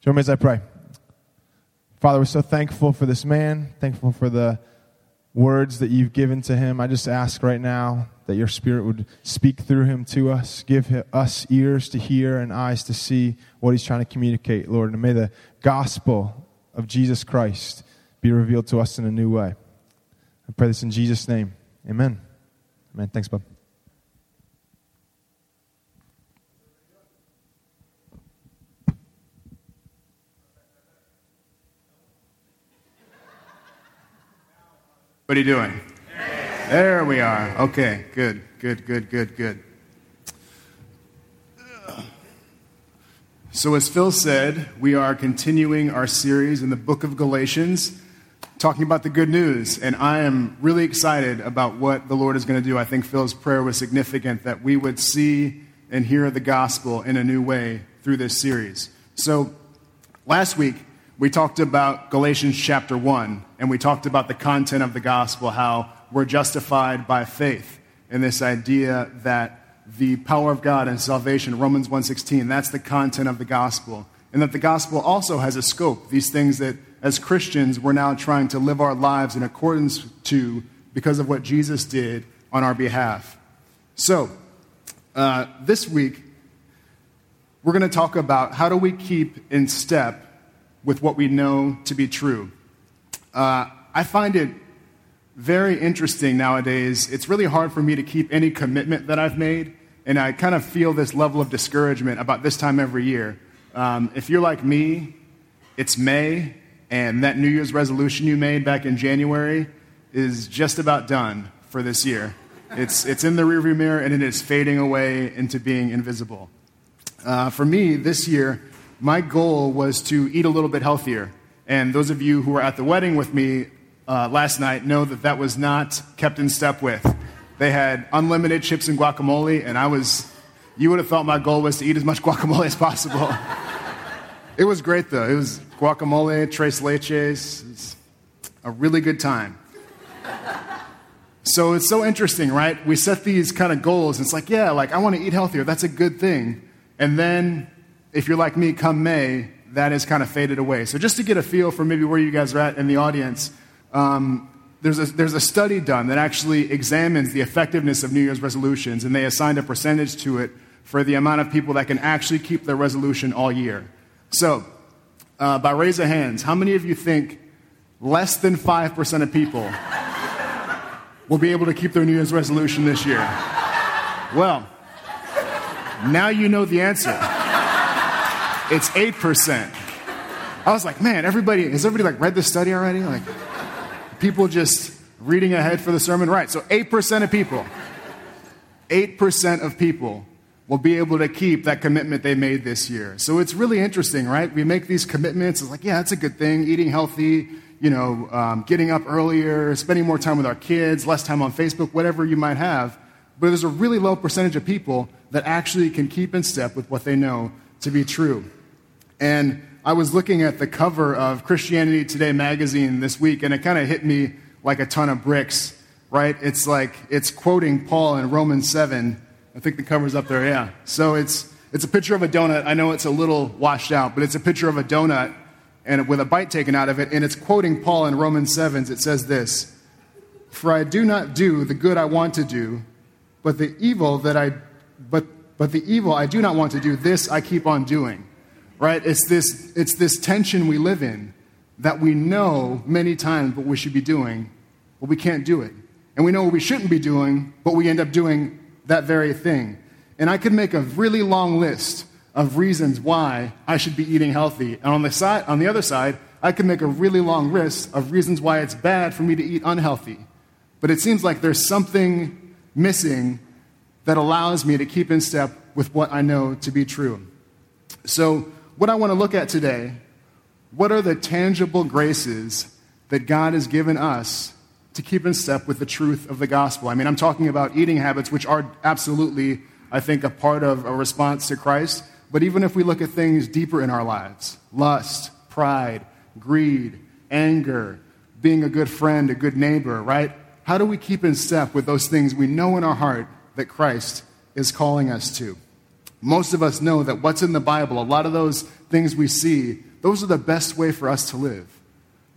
Join me as I pray. Father, we're so thankful for this man, thankful for the words that you've given to him. I just ask right now that your spirit would speak through him to us, give us ears to hear and eyes to see what he's trying to communicate, Lord. And may the gospel of Jesus Christ be revealed to us in a new way. I pray this in Jesus' name. Amen. Amen. Thanks, Bob. What are you doing? There we are. Okay, good, good, good, good, good. So, as Phil said, we are continuing our series in the book of Galatians, talking about the good news. And I am really excited about what the Lord is going to do. I think Phil's prayer was significant that we would see and hear the gospel in a new way through this series. So, last week, we talked about Galatians chapter 1, and we talked about the content of the gospel, how we're justified by faith, and this idea that the power of God and salvation, Romans 1:16, that's the content of the gospel. And that the gospel also has a scope, these things that as Christians we're now trying to live our lives in accordance to because of what Jesus did on our behalf. So, uh, this week, we're going to talk about how do we keep in step with what we know to be true. Uh, I find it very interesting nowadays. It's really hard for me to keep any commitment that I've made, and I kind of feel this level of discouragement about this time every year. Um, if you're like me, it's May, and that New Year's resolution you made back in January is just about done for this year. It's, it's in the rearview mirror, and it is fading away into being invisible. Uh, for me, this year, my goal was to eat a little bit healthier. And those of you who were at the wedding with me uh, last night know that that was not kept in step with. They had unlimited chips and guacamole, and I was, you would have thought my goal was to eat as much guacamole as possible. it was great, though. It was guacamole, tres leches. A really good time. So it's so interesting, right? We set these kind of goals. And it's like, yeah, like I want to eat healthier. That's a good thing. And then if you're like me, come May, that has kind of faded away. So, just to get a feel for maybe where you guys are at in the audience, um, there's, a, there's a study done that actually examines the effectiveness of New Year's resolutions, and they assigned a percentage to it for the amount of people that can actually keep their resolution all year. So, uh, by raise of hands, how many of you think less than 5% of people will be able to keep their New Year's resolution this year? Well, now you know the answer. It's 8%. I was like, man, everybody, has everybody like read this study already? Like, people just reading ahead for the sermon? Right, so 8% of people, 8% of people will be able to keep that commitment they made this year. So it's really interesting, right? We make these commitments. It's like, yeah, that's a good thing. Eating healthy, you know, um, getting up earlier, spending more time with our kids, less time on Facebook, whatever you might have. But there's a really low percentage of people that actually can keep in step with what they know to be true. And I was looking at the cover of Christianity Today magazine this week, and it kind of hit me like a ton of bricks, right? It's like, it's quoting Paul in Romans 7. I think the cover's up there, yeah. So it's, it's a picture of a donut. I know it's a little washed out, but it's a picture of a donut and with a bite taken out of it, and it's quoting Paul in Romans 7. It says this For I do not do the good I want to do, but the evil that I, but, but the evil I do not want to do, this I keep on doing right? It's this, it's this tension we live in that we know many times what we should be doing, but we can't do it. And we know what we shouldn't be doing, but we end up doing that very thing. And I could make a really long list of reasons why I should be eating healthy. And on the, side, on the other side, I could make a really long list of reasons why it's bad for me to eat unhealthy. But it seems like there's something missing that allows me to keep in step with what I know to be true. So, what I want to look at today what are the tangible graces that God has given us to keep in step with the truth of the gospel? I mean, I'm talking about eating habits, which are absolutely, I think, a part of a response to Christ. But even if we look at things deeper in our lives lust, pride, greed, anger, being a good friend, a good neighbor, right? How do we keep in step with those things we know in our heart that Christ is calling us to? Most of us know that what's in the Bible, a lot of those things we see, those are the best way for us to live.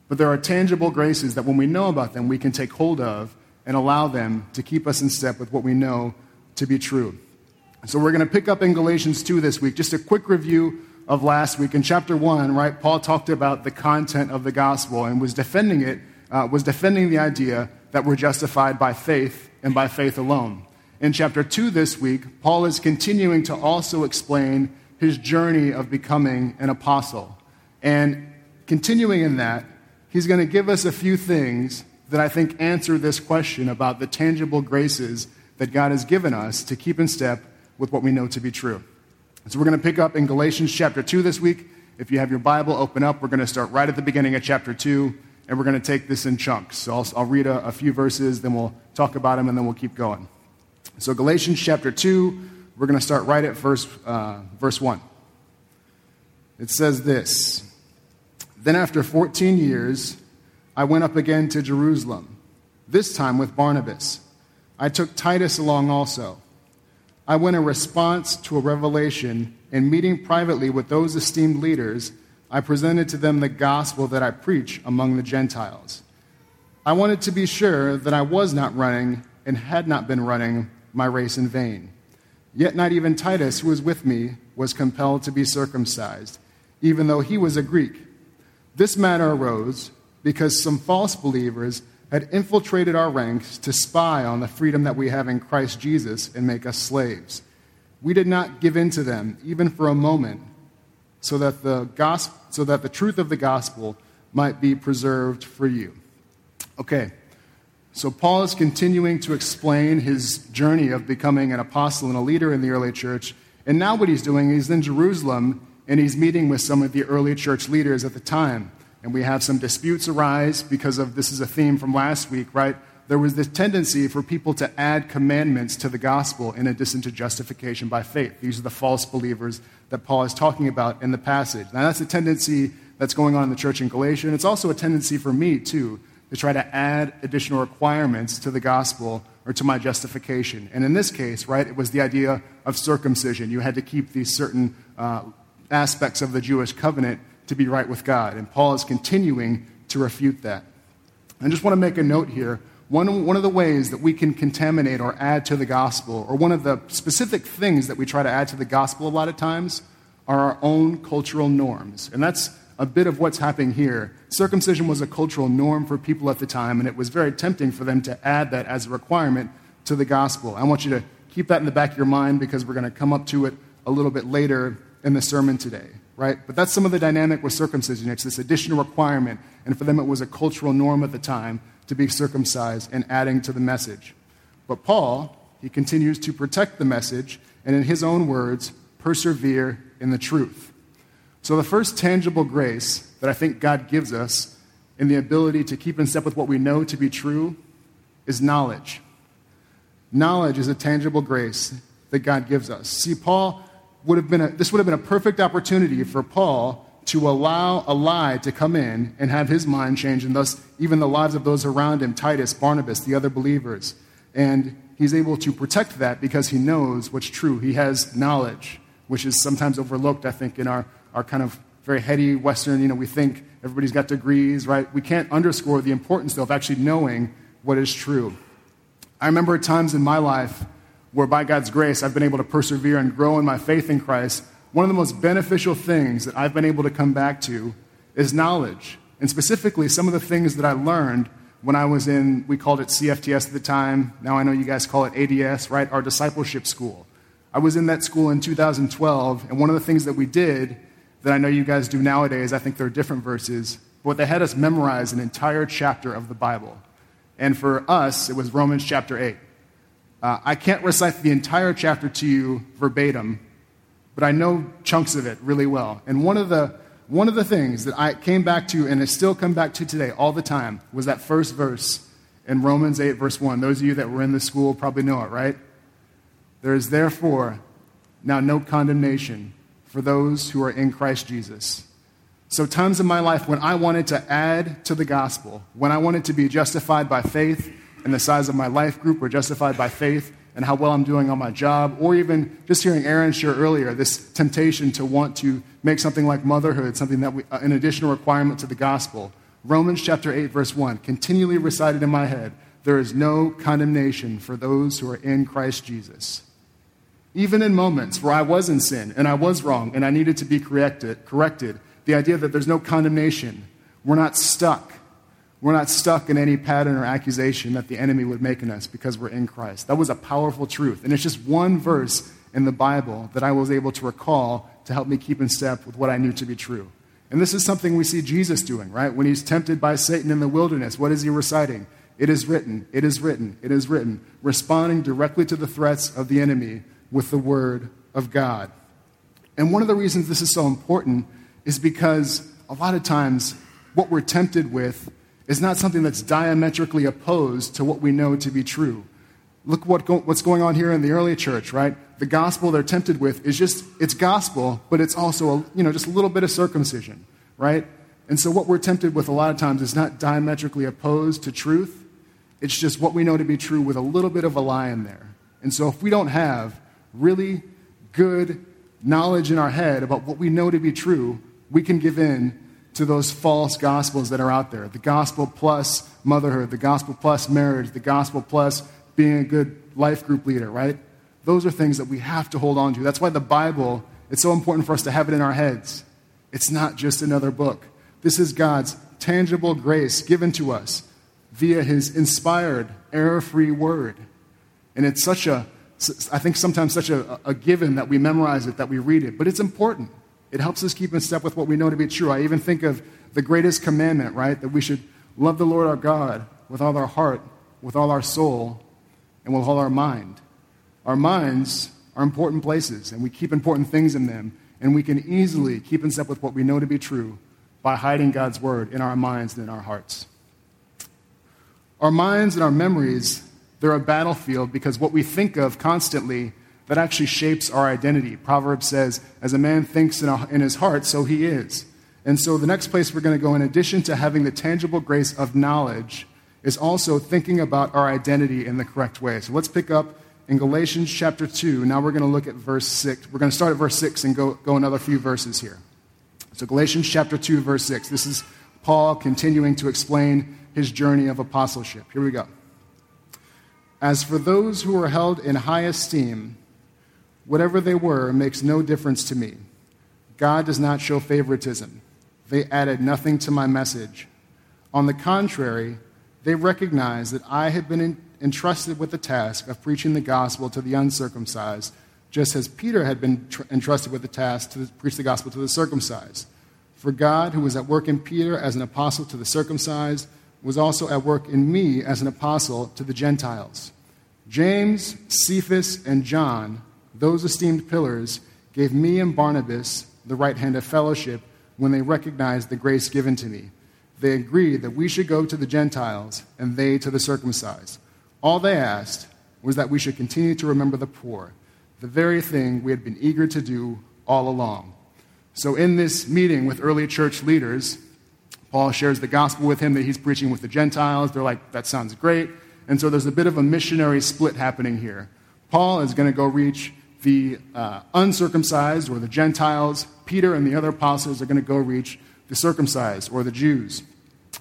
But there are tangible graces that when we know about them, we can take hold of and allow them to keep us in step with what we know to be true. So we're going to pick up in Galatians 2 this week. Just a quick review of last week. In chapter 1, right, Paul talked about the content of the gospel and was defending it, uh, was defending the idea that we're justified by faith and by faith alone. In chapter 2 this week, Paul is continuing to also explain his journey of becoming an apostle. And continuing in that, he's going to give us a few things that I think answer this question about the tangible graces that God has given us to keep in step with what we know to be true. So we're going to pick up in Galatians chapter 2 this week. If you have your Bible, open up. We're going to start right at the beginning of chapter 2, and we're going to take this in chunks. So I'll, I'll read a, a few verses, then we'll talk about them, and then we'll keep going. So, Galatians chapter 2, we're going to start right at verse, uh, verse 1. It says this Then after 14 years, I went up again to Jerusalem, this time with Barnabas. I took Titus along also. I went in response to a revelation, and meeting privately with those esteemed leaders, I presented to them the gospel that I preach among the Gentiles. I wanted to be sure that I was not running and had not been running my race in vain. Yet not even Titus, who was with me, was compelled to be circumcised, even though he was a Greek. This matter arose because some false believers had infiltrated our ranks to spy on the freedom that we have in Christ Jesus and make us slaves. We did not give in to them, even for a moment, so that the, gospel, so that the truth of the gospel might be preserved for you. Okay, so Paul is continuing to explain his journey of becoming an apostle and a leader in the early church. And now what he's doing, he's in Jerusalem and he's meeting with some of the early church leaders at the time and we have some disputes arise because of this is a theme from last week, right? There was this tendency for people to add commandments to the gospel in addition to justification by faith. These are the false believers that Paul is talking about in the passage. Now, that's a tendency that's going on in the church in Galatia, and it's also a tendency for me, too, to try to add additional requirements to the gospel or to my justification. And in this case, right, it was the idea of circumcision. You had to keep these certain uh, aspects of the Jewish covenant to be right with God. And Paul is continuing to refute that. I just want to make a note here. One, one of the ways that we can contaminate or add to the gospel, or one of the specific things that we try to add to the gospel a lot of times, are our own cultural norms. And that's a bit of what's happening here. Circumcision was a cultural norm for people at the time, and it was very tempting for them to add that as a requirement to the gospel. I want you to keep that in the back of your mind because we're going to come up to it a little bit later in the sermon today right? But that's some of the dynamic with circumcision. It's this additional requirement, and for them it was a cultural norm at the time to be circumcised and adding to the message. But Paul, he continues to protect the message and, in his own words, persevere in the truth. So, the first tangible grace that I think God gives us in the ability to keep in step with what we know to be true is knowledge. Knowledge is a tangible grace that God gives us. See, Paul would have been a, this would have been a perfect opportunity for Paul to allow a lie to come in and have his mind change, and thus even the lives of those around him Titus, Barnabas, the other believers. And he's able to protect that because he knows what's true. He has knowledge, which is sometimes overlooked, I think, in our, our kind of very heady Western, you know, we think everybody's got degrees, right? We can't underscore the importance, though, of actually knowing what is true. I remember times in my life where by God's grace I've been able to persevere and grow in my faith in Christ, one of the most beneficial things that I've been able to come back to is knowledge. And specifically, some of the things that I learned when I was in, we called it CFTS at the time. Now I know you guys call it ADS, right? Our discipleship school. I was in that school in 2012, and one of the things that we did that I know you guys do nowadays, I think they're different verses, but they had us memorize an entire chapter of the Bible. And for us, it was Romans chapter 8. Uh, I can't recite the entire chapter to you verbatim, but I know chunks of it really well. And one of the, one of the things that I came back to and I still come back to today all the time was that first verse in Romans 8, verse 1. Those of you that were in the school probably know it, right? There is therefore now no condemnation for those who are in Christ Jesus. So, times in my life when I wanted to add to the gospel, when I wanted to be justified by faith, and the size of my life group or justified by faith and how well I'm doing on my job, or even just hearing Aaron share earlier, this temptation to want to make something like motherhood something that we, uh, an additional requirement to the gospel. Romans chapter 8, verse 1, continually recited in my head there is no condemnation for those who are in Christ Jesus. Even in moments where I was in sin and I was wrong and I needed to be corrected, corrected the idea that there's no condemnation, we're not stuck. We're not stuck in any pattern or accusation that the enemy would make in us because we're in Christ. That was a powerful truth. And it's just one verse in the Bible that I was able to recall to help me keep in step with what I knew to be true. And this is something we see Jesus doing, right? When he's tempted by Satan in the wilderness, what is he reciting? It is written, it is written, it is written, responding directly to the threats of the enemy with the word of God. And one of the reasons this is so important is because a lot of times what we're tempted with is not something that's diametrically opposed to what we know to be true. Look what go, what's going on here in the early church, right? The gospel they're tempted with is just, it's gospel, but it's also, a, you know, just a little bit of circumcision, right? And so what we're tempted with a lot of times is not diametrically opposed to truth. It's just what we know to be true with a little bit of a lie in there. And so if we don't have really good knowledge in our head about what we know to be true, we can give in to those false gospels that are out there the gospel plus motherhood, the gospel plus marriage, the gospel plus being a good life group leader, right? Those are things that we have to hold on to. That's why the Bible, it's so important for us to have it in our heads. It's not just another book. This is God's tangible grace given to us via his inspired, error free word. And it's such a, I think sometimes such a, a given that we memorize it, that we read it, but it's important. It helps us keep in step with what we know to be true. I even think of the greatest commandment, right? That we should love the Lord our God with all our heart, with all our soul, and with all our mind. Our minds are important places, and we keep important things in them, and we can easily keep in step with what we know to be true by hiding God's word in our minds and in our hearts. Our minds and our memories, they're a battlefield because what we think of constantly that actually shapes our identity. Proverbs says, as a man thinks in, a, in his heart, so he is. And so the next place we're going to go, in addition to having the tangible grace of knowledge, is also thinking about our identity in the correct way. So let's pick up in Galatians chapter 2. Now we're going to look at verse 6. We're going to start at verse 6 and go, go another few verses here. So Galatians chapter 2, verse 6. This is Paul continuing to explain his journey of apostleship. Here we go. As for those who are held in high esteem, Whatever they were makes no difference to me. God does not show favoritism. They added nothing to my message. On the contrary, they recognized that I had been entrusted with the task of preaching the gospel to the uncircumcised, just as Peter had been tr- entrusted with the task to preach the gospel to the circumcised. For God, who was at work in Peter as an apostle to the circumcised, was also at work in me as an apostle to the Gentiles. James, Cephas, and John those esteemed pillars gave me and Barnabas the right hand of fellowship when they recognized the grace given to me. They agreed that we should go to the Gentiles and they to the circumcised. All they asked was that we should continue to remember the poor, the very thing we had been eager to do all along. So, in this meeting with early church leaders, Paul shares the gospel with him that he's preaching with the Gentiles. They're like, that sounds great. And so there's a bit of a missionary split happening here. Paul is going to go reach the uh, uncircumcised or the Gentiles. Peter and the other apostles are going to go reach the circumcised or the Jews.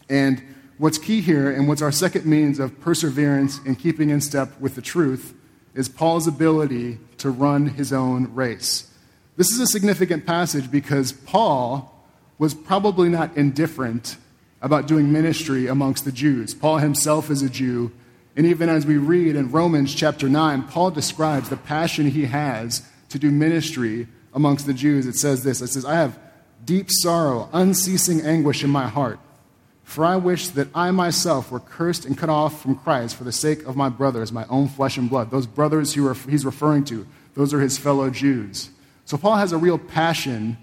And what's key here, and what's our second means of perseverance in keeping in step with the truth, is Paul's ability to run his own race. This is a significant passage because Paul was probably not indifferent about doing ministry amongst the Jews. Paul himself is a Jew, and even as we read in Romans chapter 9, Paul describes the passion he has to do ministry amongst the Jews. It says this It says, I have deep sorrow, unceasing anguish in my heart. For I wish that I myself were cursed and cut off from Christ for the sake of my brothers, my own flesh and blood. Those brothers who he's referring to, those are his fellow Jews. So Paul has a real passion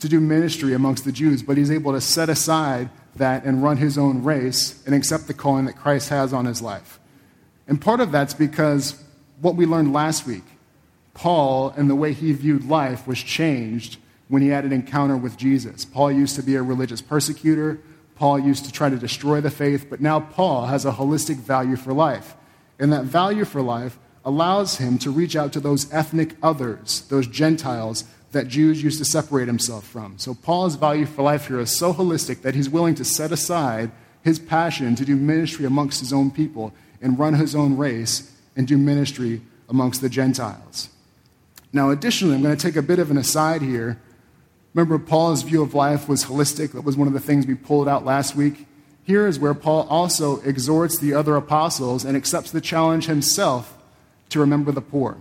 to do ministry amongst the Jews, but he's able to set aside that and run his own race and accept the calling that Christ has on his life. And part of that's because what we learned last week, Paul and the way he viewed life was changed when he had an encounter with Jesus. Paul used to be a religious persecutor. Paul used to try to destroy the faith, but now Paul has a holistic value for life. And that value for life allows him to reach out to those ethnic others, those Gentiles that Jews used to separate himself from. So Paul's value for life here is so holistic that he's willing to set aside his passion to do ministry amongst his own people and run his own race and do ministry amongst the Gentiles. Now, additionally, I'm going to take a bit of an aside here. Remember, Paul's view of life was holistic. That was one of the things we pulled out last week. Here is where Paul also exhorts the other apostles and accepts the challenge himself to remember the poor.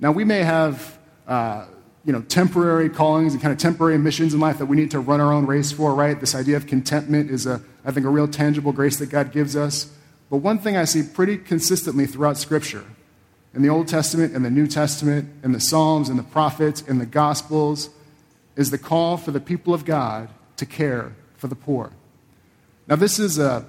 Now, we may have uh, you know, temporary callings and kind of temporary missions in life that we need to run our own race for, right? This idea of contentment is, a, I think, a real tangible grace that God gives us. But one thing I see pretty consistently throughout Scripture, in the Old Testament and the New Testament, in the Psalms and the prophets, in the Gospels, is the call for the people of God to care for the poor. Now, this is a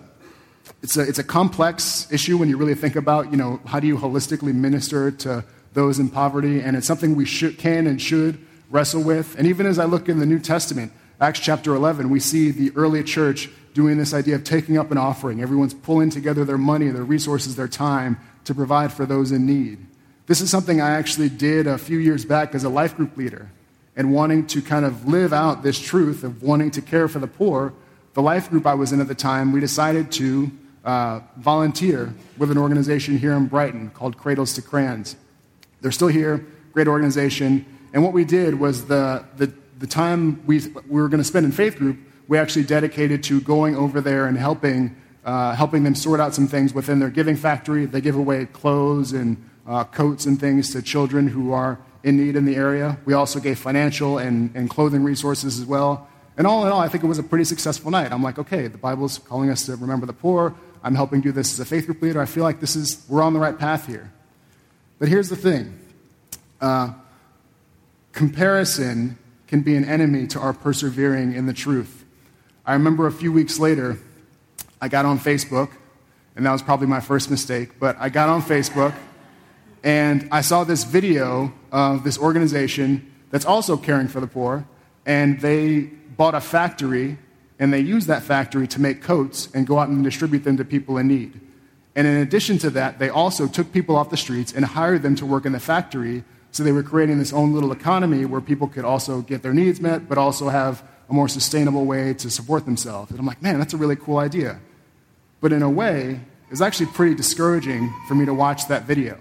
it's a, it's a complex issue when you really think about, you know, how do you holistically minister to those in poverty? And it's something we should, can and should wrestle with. And even as I look in the New Testament, Acts chapter 11, we see the early church doing this idea of taking up an offering. Everyone's pulling together their money, their resources, their time to provide for those in need. This is something I actually did a few years back as a life group leader and wanting to kind of live out this truth of wanting to care for the poor. The life group I was in at the time, we decided to uh, volunteer with an organization here in Brighton called Cradles to Crayons. They're still here, great organization. And what we did was the, the, the time we, we were going to spend in faith group, we actually dedicated to going over there and helping, uh, helping them sort out some things within their giving factory. They give away clothes and uh, coats and things to children who are in need in the area. We also gave financial and, and clothing resources as well. And all in all, I think it was a pretty successful night. I'm like, okay, the Bible's calling us to remember the poor. I'm helping do this as a faith group leader. I feel like this is, we're on the right path here. But here's the thing uh, comparison can be an enemy to our persevering in the truth. I remember a few weeks later, I got on Facebook, and that was probably my first mistake, but I got on Facebook and I saw this video of this organization that's also caring for the poor, and they bought a factory and they used that factory to make coats and go out and distribute them to people in need. And in addition to that, they also took people off the streets and hired them to work in the factory. So they were creating this own little economy where people could also get their needs met, but also have a more sustainable way to support themselves. And I'm like, man, that's a really cool idea. But in a way, it's actually pretty discouraging for me to watch that video.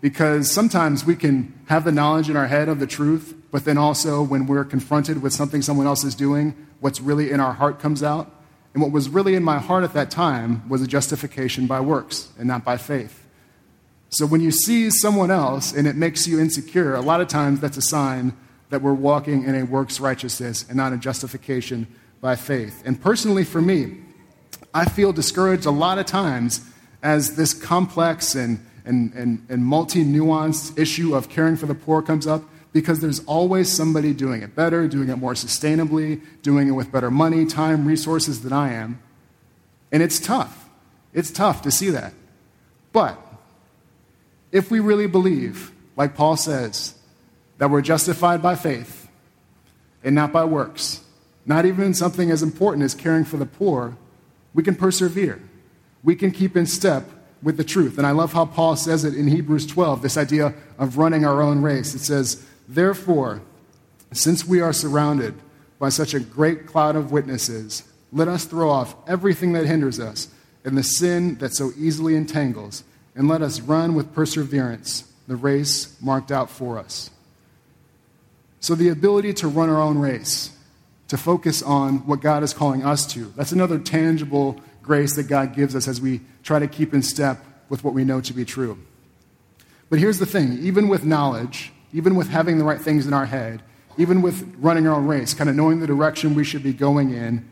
Because sometimes we can have the knowledge in our head of the truth, but then also when we're confronted with something someone else is doing, what's really in our heart comes out. And what was really in my heart at that time was a justification by works and not by faith. So when you see someone else and it makes you insecure, a lot of times that's a sign that we're walking in a works righteousness and not a justification by faith. And personally, for me, I feel discouraged a lot of times as this complex and, and, and, and multi nuanced issue of caring for the poor comes up because there's always somebody doing it better, doing it more sustainably, doing it with better money, time, resources than I am. And it's tough. It's tough to see that. But if we really believe, like Paul says, that we're justified by faith and not by works, not even something as important as caring for the poor, we can persevere. We can keep in step with the truth. And I love how Paul says it in Hebrews 12 this idea of running our own race. It says, Therefore, since we are surrounded by such a great cloud of witnesses, let us throw off everything that hinders us and the sin that so easily entangles, and let us run with perseverance the race marked out for us. So, the ability to run our own race, to focus on what God is calling us to, that's another tangible grace that God gives us as we try to keep in step with what we know to be true. But here's the thing even with knowledge, even with having the right things in our head, even with running our own race, kind of knowing the direction we should be going in,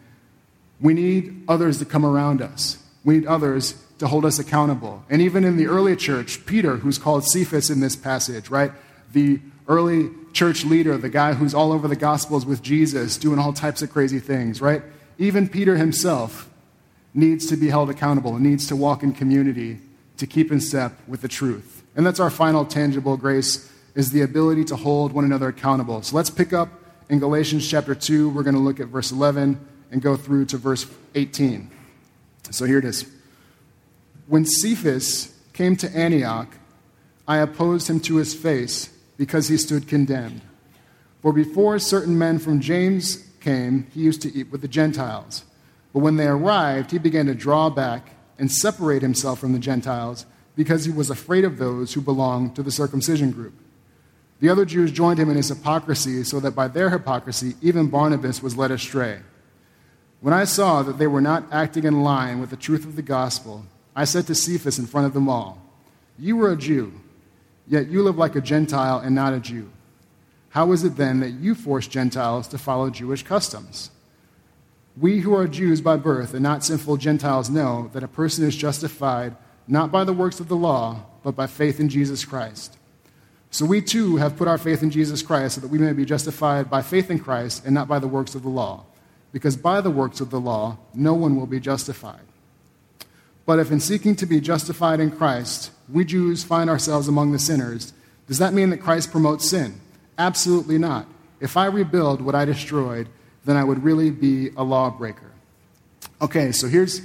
we need others to come around us. We need others to hold us accountable. And even in the early church, Peter, who's called Cephas in this passage, right? The early church leader, the guy who's all over the Gospels with Jesus, doing all types of crazy things, right? Even Peter himself needs to be held accountable and needs to walk in community to keep in step with the truth. And that's our final tangible grace is the ability to hold one another accountable. So let's pick up in Galatians chapter 2. We're going to look at verse 11 and go through to verse 18. So here it is. When Cephas came to Antioch, I opposed him to his face because he stood condemned. For before certain men from James came, he used to eat with the Gentiles. But when they arrived, he began to draw back and separate himself from the Gentiles because he was afraid of those who belonged to the circumcision group. The other Jews joined him in his hypocrisy, so that by their hypocrisy, even Barnabas was led astray. When I saw that they were not acting in line with the truth of the gospel, I said to Cephas in front of them all, You were a Jew, yet you live like a Gentile and not a Jew. How is it then that you force Gentiles to follow Jewish customs? We who are Jews by birth and not sinful Gentiles know that a person is justified not by the works of the law, but by faith in Jesus Christ. So we too have put our faith in Jesus Christ so that we may be justified by faith in Christ and not by the works of the law. Because by the works of the law, no one will be justified. But if in seeking to be justified in Christ, we Jews find ourselves among the sinners, does that mean that Christ promotes sin? Absolutely not. If I rebuild what I destroyed, then I would really be a lawbreaker. Okay, so here's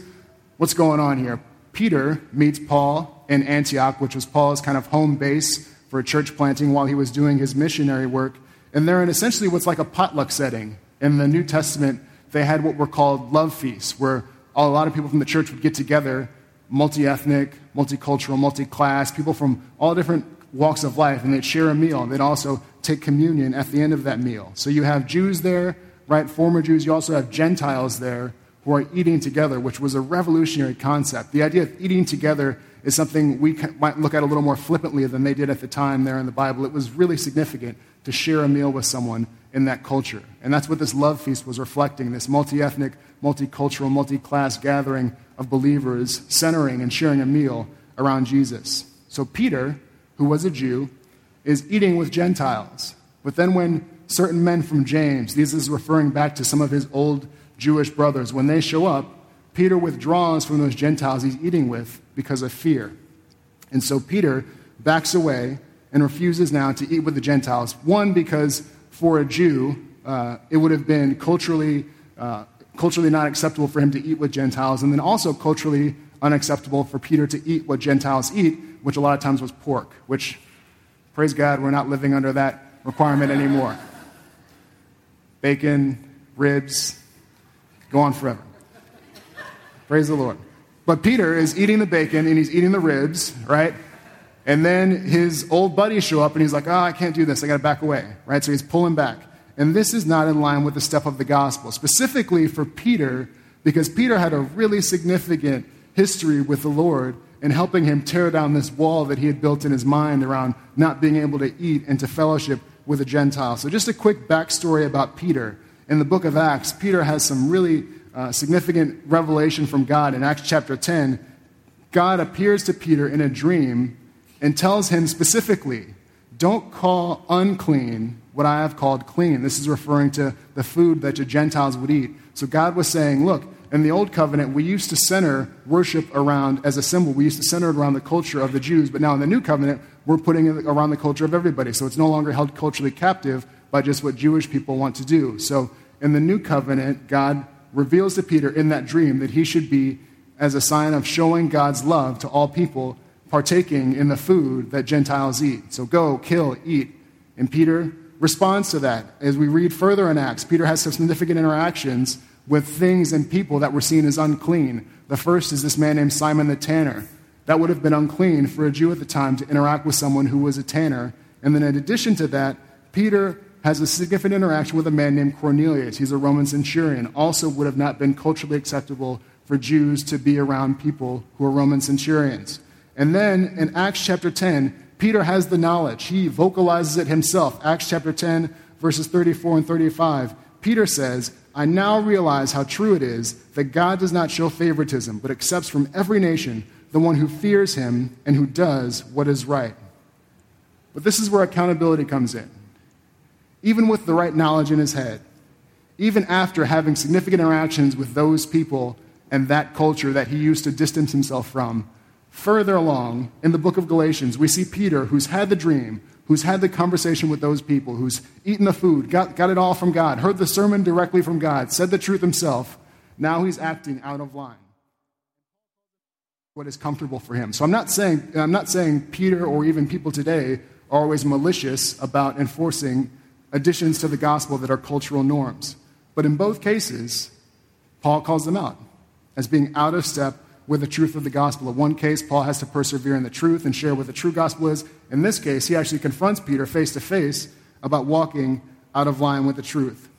what's going on here. Peter meets Paul in Antioch, which was Paul's kind of home base for church planting while he was doing his missionary work. And they're in essentially what's like a potluck setting. In the New Testament, they had what were called love feasts, where a lot of people from the church would get together, multi ethnic, multicultural, multi class, people from all different walks of life, and they'd share a meal. They'd also take communion at the end of that meal. So you have Jews there, right? Former Jews. You also have Gentiles there who are eating together, which was a revolutionary concept. The idea of eating together is something we might look at a little more flippantly than they did at the time there in the Bible. It was really significant to share a meal with someone in that culture. And that's what this love feast was reflecting this multi ethnic, multicultural, multi class gathering of believers centering and sharing a meal around Jesus. So Peter, who was a Jew, is eating with Gentiles. But then when certain men from James, this is referring back to some of his old Jewish brothers, when they show up, Peter withdraws from those Gentiles he's eating with because of fear. And so Peter backs away and refuses now to eat with the Gentiles. One, because for a Jew, uh, it would have been culturally, uh, culturally not acceptable for him to eat with Gentiles, and then also culturally unacceptable for Peter to eat what Gentiles eat, which a lot of times was pork, which, praise God, we're not living under that requirement anymore. Bacon, ribs, go on forever. Praise the Lord. But Peter is eating the bacon and he's eating the ribs, right? And then his old buddies show up and he's like, oh, I can't do this. I got to back away, right? So he's pulling back. And this is not in line with the stuff of the gospel, specifically for Peter, because Peter had a really significant history with the Lord in helping him tear down this wall that he had built in his mind around not being able to eat and to fellowship with a Gentile. So, just a quick backstory about Peter. In the book of Acts, Peter has some really uh, significant revelation from God. In Acts chapter 10, God appears to Peter in a dream and tells him specifically, Don't call unclean what I have called clean. This is referring to the food that the Gentiles would eat. So God was saying, Look, in the old covenant, we used to center worship around, as a symbol, we used to center it around the culture of the Jews. But now in the new covenant, we're putting it around the culture of everybody. So it's no longer held culturally captive by just what Jewish people want to do. So in the new covenant, God reveals to Peter in that dream that he should be, as a sign of showing God's love to all people, partaking in the food that Gentiles eat. So go, kill, eat. And Peter responds to that. As we read further in Acts, Peter has some significant interactions with things and people that were seen as unclean. The first is this man named Simon the Tanner. That would have been unclean for a Jew at the time to interact with someone who was a tanner. And then, in addition to that, Peter has a significant interaction with a man named Cornelius. He's a Roman centurion. Also, would have not been culturally acceptable for Jews to be around people who are Roman centurions. And then in Acts chapter 10, Peter has the knowledge. He vocalizes it himself. Acts chapter 10, verses 34 and 35. Peter says, I now realize how true it is that God does not show favoritism, but accepts from every nation the one who fears him and who does what is right. But this is where accountability comes in. Even with the right knowledge in his head, even after having significant interactions with those people and that culture that he used to distance himself from, further along in the book of Galatians, we see Peter, who's had the dream, who's had the conversation with those people, who's eaten the food, got, got it all from God, heard the sermon directly from God, said the truth himself. Now he's acting out of line. what is comfortable for him. So I'm not saying I'm not saying Peter or even people today are always malicious about enforcing additions to the gospel that are cultural norms. But in both cases, Paul calls them out as being out of step with the truth of the gospel. In one case, Paul has to persevere in the truth and share what the true gospel is. In this case, he actually confronts Peter face to face about walking out of line with the truth.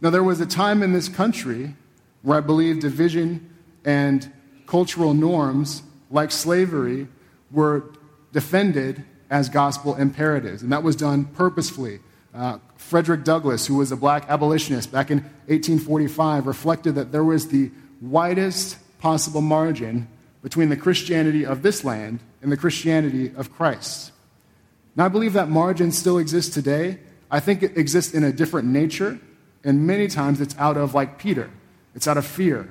Now, there was a time in this country where I believe division and cultural norms like slavery were defended as gospel imperatives, and that was done purposefully. Uh, Frederick Douglass, who was a black abolitionist back in 1845, reflected that there was the widest possible margin between the Christianity of this land and the Christianity of Christ. Now, I believe that margin still exists today. I think it exists in a different nature, and many times it's out of, like Peter, it's out of fear.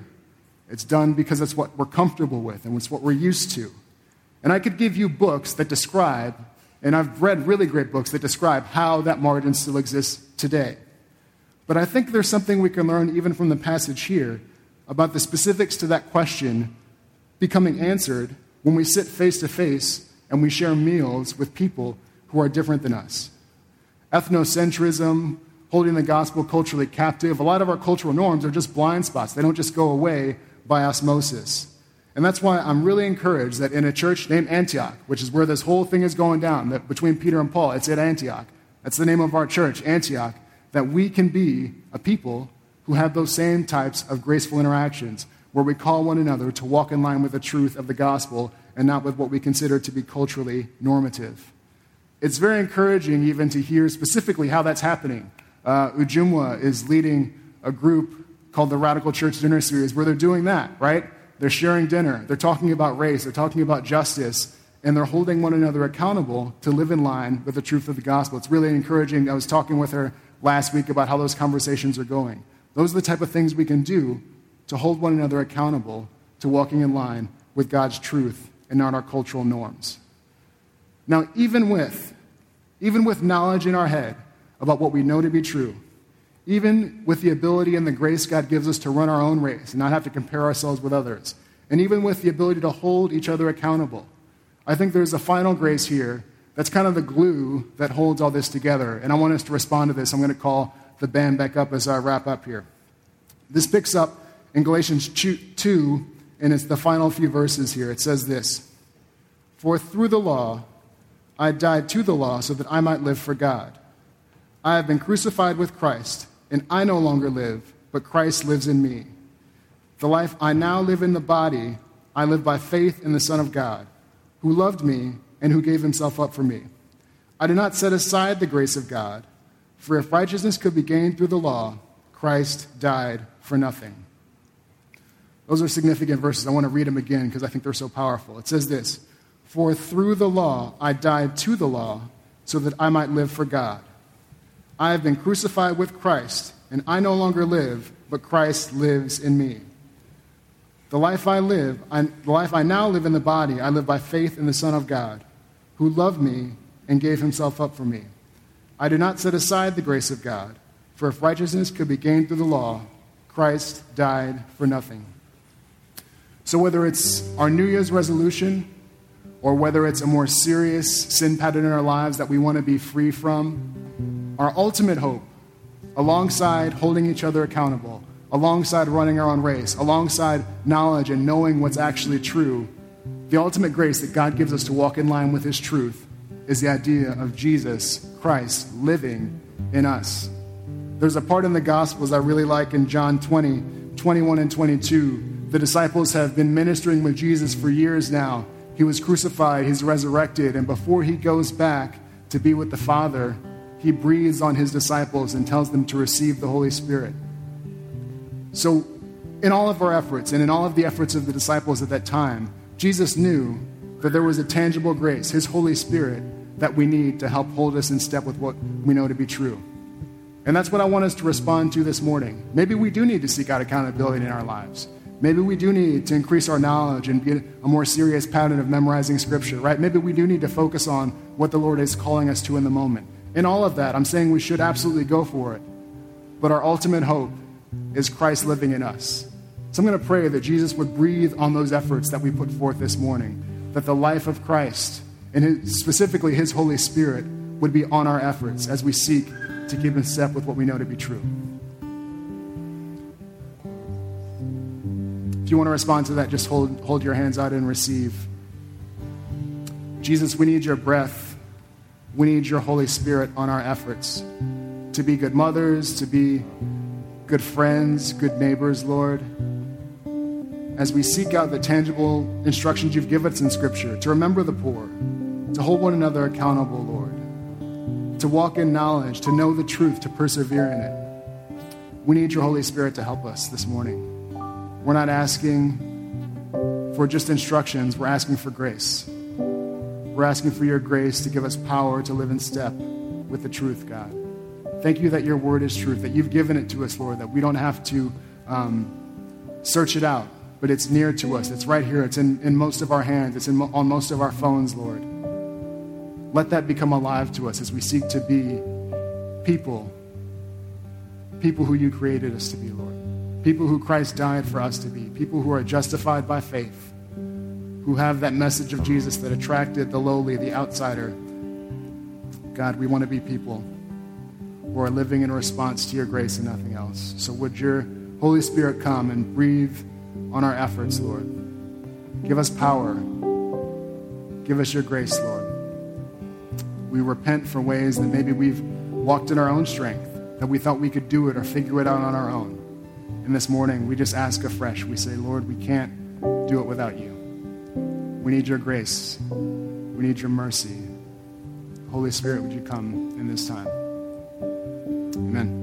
It's done because it's what we're comfortable with and it's what we're used to. And I could give you books that describe, and I've read really great books that describe how that margin still exists today. But I think there's something we can learn even from the passage here about the specifics to that question becoming answered when we sit face to face and we share meals with people who are different than us. Ethnocentrism, holding the gospel culturally captive, a lot of our cultural norms are just blind spots. They don't just go away by osmosis. And that's why I'm really encouraged that in a church named Antioch, which is where this whole thing is going down, that between Peter and Paul, it's at Antioch. That's the name of our church, Antioch, that we can be a people who have those same types of graceful interactions, where we call one another to walk in line with the truth of the gospel and not with what we consider to be culturally normative. It's very encouraging even to hear specifically how that's happening. Uh, Ujumwa is leading a group called the Radical Church Dinner Series, where they're doing that, right? They're sharing dinner, they're talking about race, they're talking about justice, and they're holding one another accountable to live in line with the truth of the gospel. It's really encouraging. I was talking with her last week about how those conversations are going. Those are the type of things we can do to hold one another accountable to walking in line with God's truth and not our cultural norms. Now, even with, even with knowledge in our head about what we know to be true, even with the ability and the grace God gives us to run our own race and not have to compare ourselves with others, and even with the ability to hold each other accountable. I think there's a final grace here that's kind of the glue that holds all this together. And I want us to respond to this. I'm going to call the band back up as I wrap up here. This picks up in Galatians 2, and it's the final few verses here. It says this For through the law, I died to the law so that I might live for God. I have been crucified with Christ and I no longer live, but Christ lives in me. The life I now live in the body, I live by faith in the Son of God, who loved me and who gave himself up for me. I do not set aside the grace of God, for if righteousness could be gained through the law, Christ died for nothing. Those are significant verses. I want to read them again because I think they're so powerful. It says this For through the law I died to the law so that I might live for God. I have been crucified with Christ, and I no longer live, but Christ lives in me. The life I live, I, the life I now live in the body, I live by faith in the Son of God, who loved me and gave himself up for me. I do not set aside the grace of God, for if righteousness could be gained through the law, Christ died for nothing. So, whether it's our New Year's resolution or whether it's a more serious sin pattern in our lives that we want to be free from, our ultimate hope, alongside holding each other accountable, alongside running our own race, alongside knowledge and knowing what's actually true, the ultimate grace that God gives us to walk in line with His truth is the idea of Jesus Christ living in us. There's a part in the Gospels I really like in John 20, 21 and 22. The disciples have been ministering with Jesus for years now he was crucified, he's resurrected, and before he goes back to be with the Father, he breathes on his disciples and tells them to receive the Holy Spirit. So, in all of our efforts and in all of the efforts of the disciples at that time, Jesus knew that there was a tangible grace, his Holy Spirit, that we need to help hold us in step with what we know to be true. And that's what I want us to respond to this morning. Maybe we do need to seek out accountability in our lives. Maybe we do need to increase our knowledge and get a more serious pattern of memorizing Scripture, right? Maybe we do need to focus on what the Lord is calling us to in the moment. In all of that, I'm saying we should absolutely go for it. But our ultimate hope is Christ living in us. So I'm going to pray that Jesus would breathe on those efforts that we put forth this morning, that the life of Christ, and his, specifically his Holy Spirit, would be on our efforts as we seek to keep in step with what we know to be true. If you want to respond to that, just hold, hold your hands out and receive. Jesus, we need your breath. We need your Holy Spirit on our efforts to be good mothers, to be good friends, good neighbors, Lord. As we seek out the tangible instructions you've given us in Scripture, to remember the poor, to hold one another accountable, Lord, to walk in knowledge, to know the truth, to persevere in it. We need your Holy Spirit to help us this morning. We're not asking for just instructions, we're asking for grace. We're asking for your grace to give us power to live in step with the truth, God. Thank you that your word is truth, that you've given it to us, Lord, that we don't have to um, search it out, but it's near to us. It's right here. It's in, in most of our hands, it's in, on most of our phones, Lord. Let that become alive to us as we seek to be people, people who you created us to be, Lord. People who Christ died for us to be, people who are justified by faith, who have that message of Jesus that attracted the lowly, the outsider. God, we want to be people who are living in response to your grace and nothing else. So would your Holy Spirit come and breathe on our efforts, Lord? Give us power. Give us your grace, Lord. We repent for ways that maybe we've walked in our own strength, that we thought we could do it or figure it out on our own. And this morning, we just ask afresh. We say, Lord, we can't do it without you. We need your grace. We need your mercy. Holy Spirit, would you come in this time? Amen.